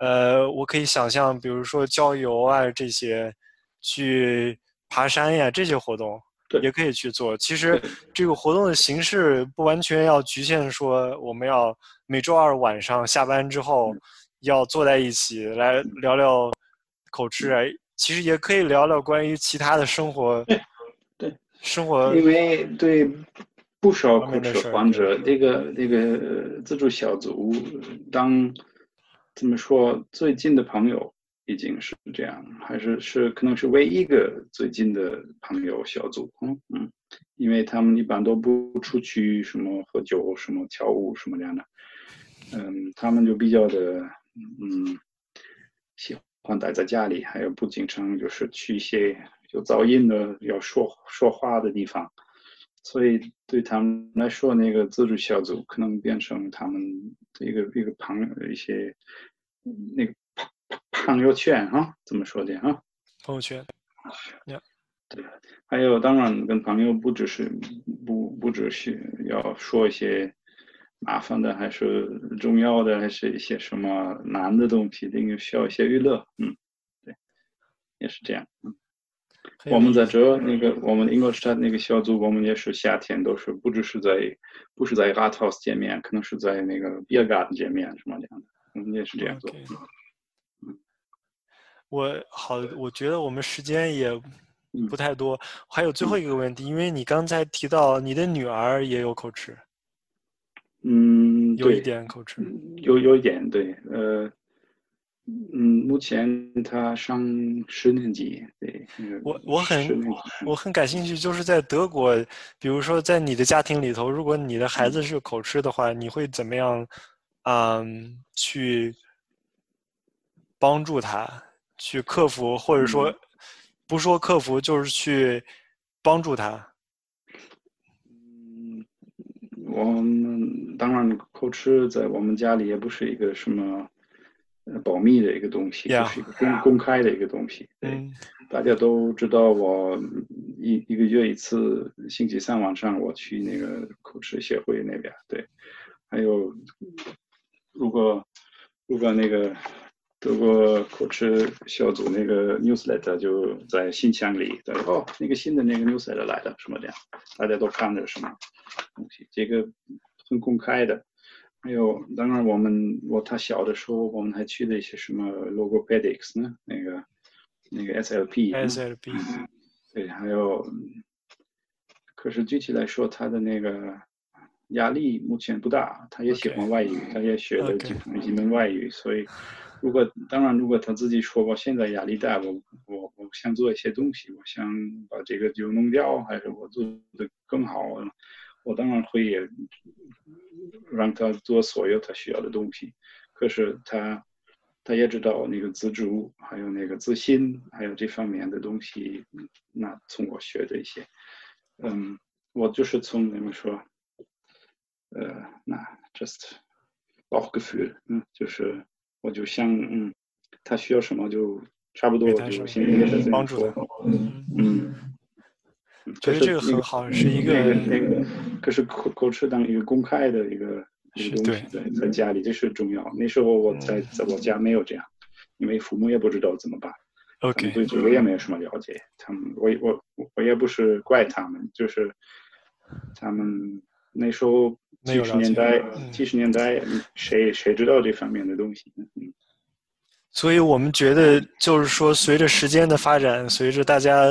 呃，我可以想象，比如说郊游啊这些，去爬山呀这些活动，也可以去做。其实这个活动的形式不完全要局限说我们要每周二晚上下班之后要坐在一起来聊聊口吃，其实也可以聊聊关于其他的生活。对，生活。因为对不少口吃患者，这个这个自助小组当怎么说最近的朋友。已经是这样，还是是可能是唯一一个最近的朋友小组，嗯嗯，因为他们一般都不出去什么喝酒、什么跳舞什么这样的，嗯，他们就比较的嗯喜欢待在家里，还有不经常就是去一些有噪音的要说说话的地方，所以对他们来说，那个自助小组可能变成他们一个一个朋友一些那个。朋朋友圈啊，怎么说的啊？朋友圈，呀，对，还有当然跟朋友不只是不不只是要说一些麻烦的，还是重要的，还是一些什么难的东西，应该需要一些娱乐，嗯，对，也是这样，嗯。我们在这那个我们 English 那个小组，我们也是夏天都是不只是在不是在 Art House 见面，可能是在那个 Beer Garden 见面什么这样的，我们也是这样做。我好，我觉得我们时间也不太多，还有最后一个问题，因为你刚才提到你的女儿也有口吃，嗯，有一点口吃，有有一点对，呃，嗯，目前他上十年级，对，我我很我很感兴趣，就是在德国，比如说在你的家庭里头，如果你的孩子是口吃的话，你会怎么样，嗯，去帮助他？去克服，或者说不说克服，就是去帮助他。嗯，我们当然口吃在我们家里也不是一个什么保密的一个东西，就是一个公公开的一个东西。对，大家都知道，我一一个月一次，星期三晚上我去那个口吃协会那边。对，还有如果如果那个。德国口吃小组那个 newsletter 就在信箱里，对哦，那个新的那个 newsletter 来了，什么的，大家都看着什么东西，这个很公开的。还有，当然我们我他小的时候，我们还去了一些什么 logopedics 呢？那个那个 SLP，SLP，对，还有，可是具体来说，他的那个压力目前不大，他也喜欢外语，他也学了几几门外语，所以。如果当然，如果他自己说我现在压力大，我我我想做一些东西，我想把这个就弄掉，还是我做的更好，我当然会也让他做所有他需要的东西。可是他他也知道那个自主，还有那个自信，还有这方面的东西，那从我学的一些，嗯，我就是从你们说，呃，那 just Bauchgefühl，嗯，就是。我就像嗯，他需要什么就差不多就先给他帮助他。嗯嗯，觉得这个很好，是一个那个，可是口口吃当一个公开的一个一个东西，在在家里这是重要。那时候我在在我家没有这样，因为父母也不知道怎么办。OK，对这个也没有什么了解。他们我我我也不是怪他们，就是他们那时候。七十年代，七十年代，谁谁知道这方面的东西？嗯，所以我们觉得，就是说，随着时间的发展，随着大家，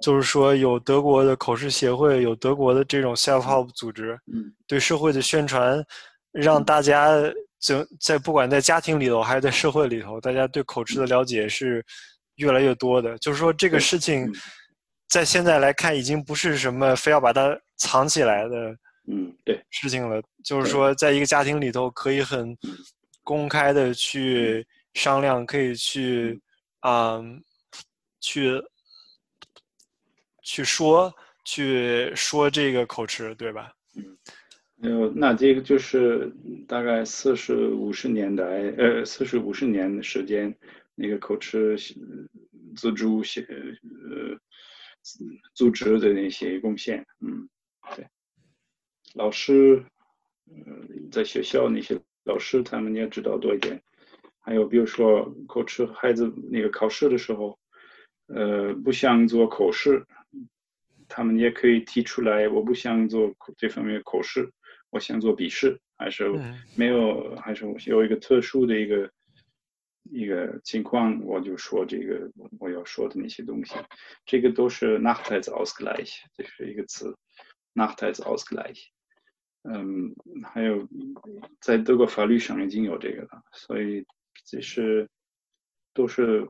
就是说，有德国的口试协会，有德国的这种 self help 组织，嗯，对社会的宣传，让大家在在不管在家庭里头还是在社会里头，大家对口吃的了解是越来越多的。就是说，这个事情在现在来看，已经不是什么非要把它藏起来的。嗯，对，事情了，就是说，在一个家庭里头，可以很公开的去商量，可以去啊，去去说，去说这个口吃，对吧？嗯，呃，那这个就是大概四十五十年代，呃，四十五十年的时间，那个口吃自助些呃组织的那些贡献，嗯，对。老师，嗯，在学校那些老师，他们也知道多一点。还有，比如说口吃，孩子那个考试的时候，呃，不想做口试，他们也可以提出来，我不想做这方面的口试，我想做笔试，还是没有，还是有一个特殊的一个一个情况，我就说这个我要说的那些东西，这个都是 Nachteilsausgleich，这是一个词，Nachteilsausgleich。嗯，还有在德国法律上已经有这个了，所以这是都是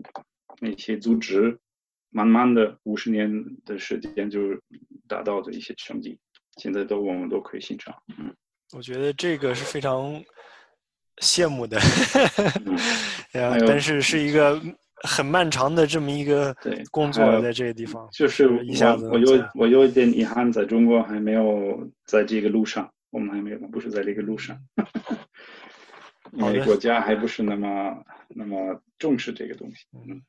那些组织慢慢的五十年的时间就达到的一些成绩，现在都我们都可以欣赏。嗯，我觉得这个是非常羡慕的，但是是一个很漫长的这么一个工作，在这个地方，就是一下子我有我有一点遗憾，在中国还没有在这个路上。我们还没有，不是在这个路上，因为国家还不是那么那么重视这个东西。嗯，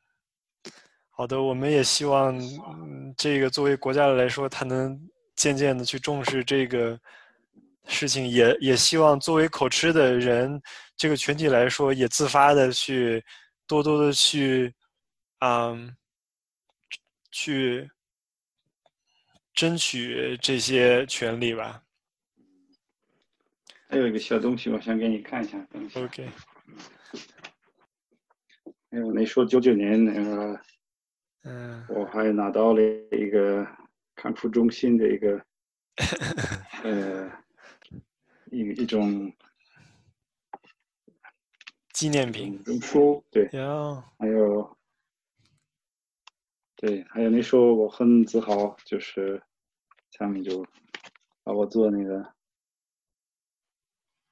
好的，我们也希望这个作为国家来说，他能渐渐的去重视这个事情，也也希望作为口吃的人这个群体来说，也自发的去多多的去，嗯，去争取这些权利吧。还有一个小东西，我想给你看一下。OK。还有你说九九年那个，嗯，我还拿到了一个康复中心的一个，呃，一一种纪念品证书，对。还有，对，还有那时候我很自豪，就是下面就把我做那个。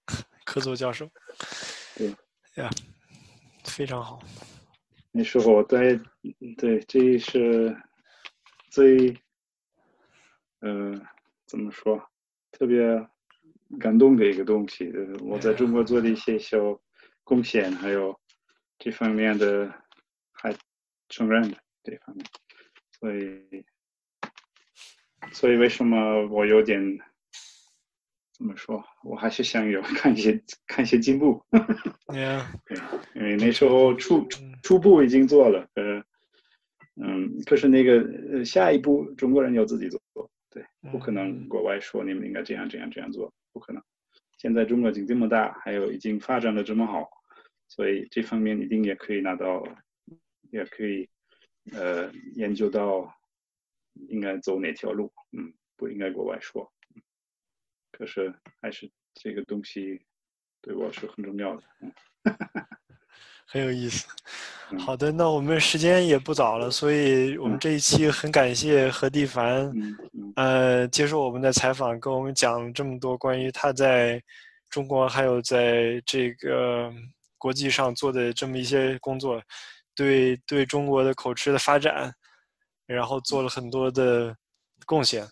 科座教授，对呀，非常好。那时候对对，这是最呃怎么说，特别感动的一个东西。我在中国做的一些小贡献，还有这方面的还承认的这方面，所以所以为什么我有点。怎么说？我还是想有 看一些看一些进步。对，因为那时候初初步已经做了，呃，嗯，可是那个呃下一步中国人要自己做，对，不可能国外说你们应该这样这样这样做，不可能。现在中国已经这么大，还有已经发展的这么好，所以这方面一定也可以拿到，也可以呃研究到应该走哪条路，嗯，不应该国外说。可是还是这个东西对我是很重要的，很有意思。好的，那我们时间也不早了，所以我们这一期很感谢何地凡，呃，接受我们的采访，跟我们讲这么多关于他在中国还有在这个国际上做的这么一些工作，对对中国的口吃的发展，然后做了很多的贡献。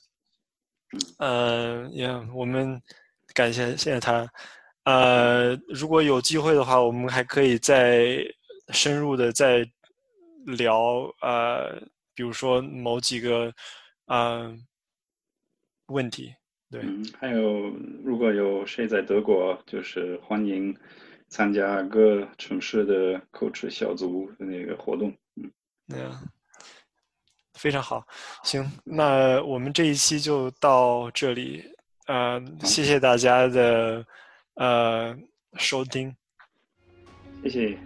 嗯，也我们感谢谢谢他。呃，如果有机会的话，我们还可以再深入的再聊。呃，比如说某几个啊问题。对，还有如果有谁在德国，就是欢迎参加各城市的口吃小组那个活动。嗯，对啊。非常好，行，那我们这一期就到这里，呃，谢谢大家的呃收听，谢谢，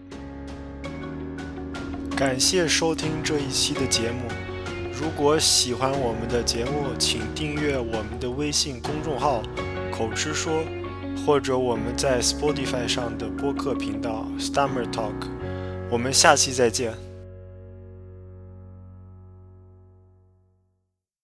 感谢收听这一期的节目。如果喜欢我们的节目，请订阅我们的微信公众号“口吃说”，或者我们在 Spotify 上的播客频道 “Stammer Talk”。我们下期再见。